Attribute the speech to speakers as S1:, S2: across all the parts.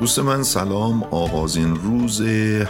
S1: دوست من سلام آغازین روز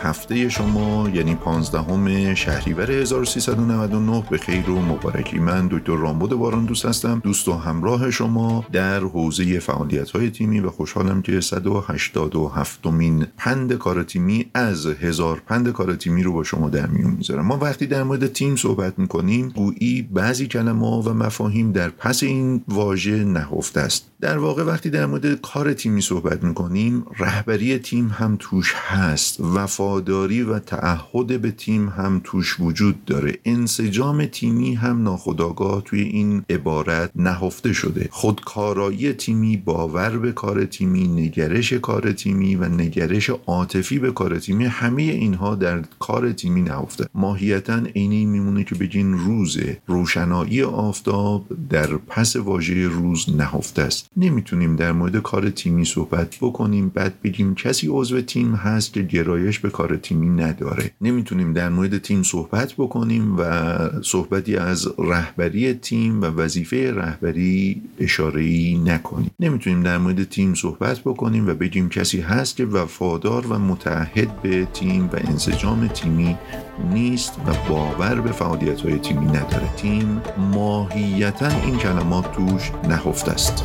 S1: هفته شما یعنی 15 شهریور 1399 به خیر و مبارکی. من دکتر رامبد باران دوست هستم دوست و همراه شما در حوزه فعالیت های تیمی و خوشحالم که 187 مین پند کار تیمی از هزار پند کار تیمی رو با شما در میون می‌ذارم. ما وقتی در مورد تیم صحبت می‌کنیم گویی بعضی کلمه و مفاهیم در پس این واژه نهفته است. در واقع وقتی در مورد کار تیمی صحبت می‌کنیم رهبری تیم هم توش هست. وفاداری و تعهد به تیم هم توش وجود داره. انسجام تیمی هم ناخداگاه توی این عبارت نهفته شده. خودکارایی تیمی باور به کار تیمی نگرش کار تیمی و نگرش عاطفی به کار تیمی همه اینها در کار تیمی نهفته. ماهیتا عینی میمونه که بگین روز روشنایی آفتاب در پس واژه روز نهفته است. نمی‌تونیم در مورد کار تیمی صحبت بکنیم. بعد بگیم کسی عضو تیم هست که گرایش به کار تیمی نداره. نمی‌تونیم در مورد تیم صحبت بکنیم و صحبتی از رهبری تیم و وظیفه رهبری اشاره نکنیم. نمی‌تونیم در مورد تیم صحبت بکنیم و بگیم کسی هست که وفادار و متعهد به تیم و انسجام تیمی نیست و باور به فعالیت های تیمی نداره. تیم ماهیتا این کلمات توش نهفته است.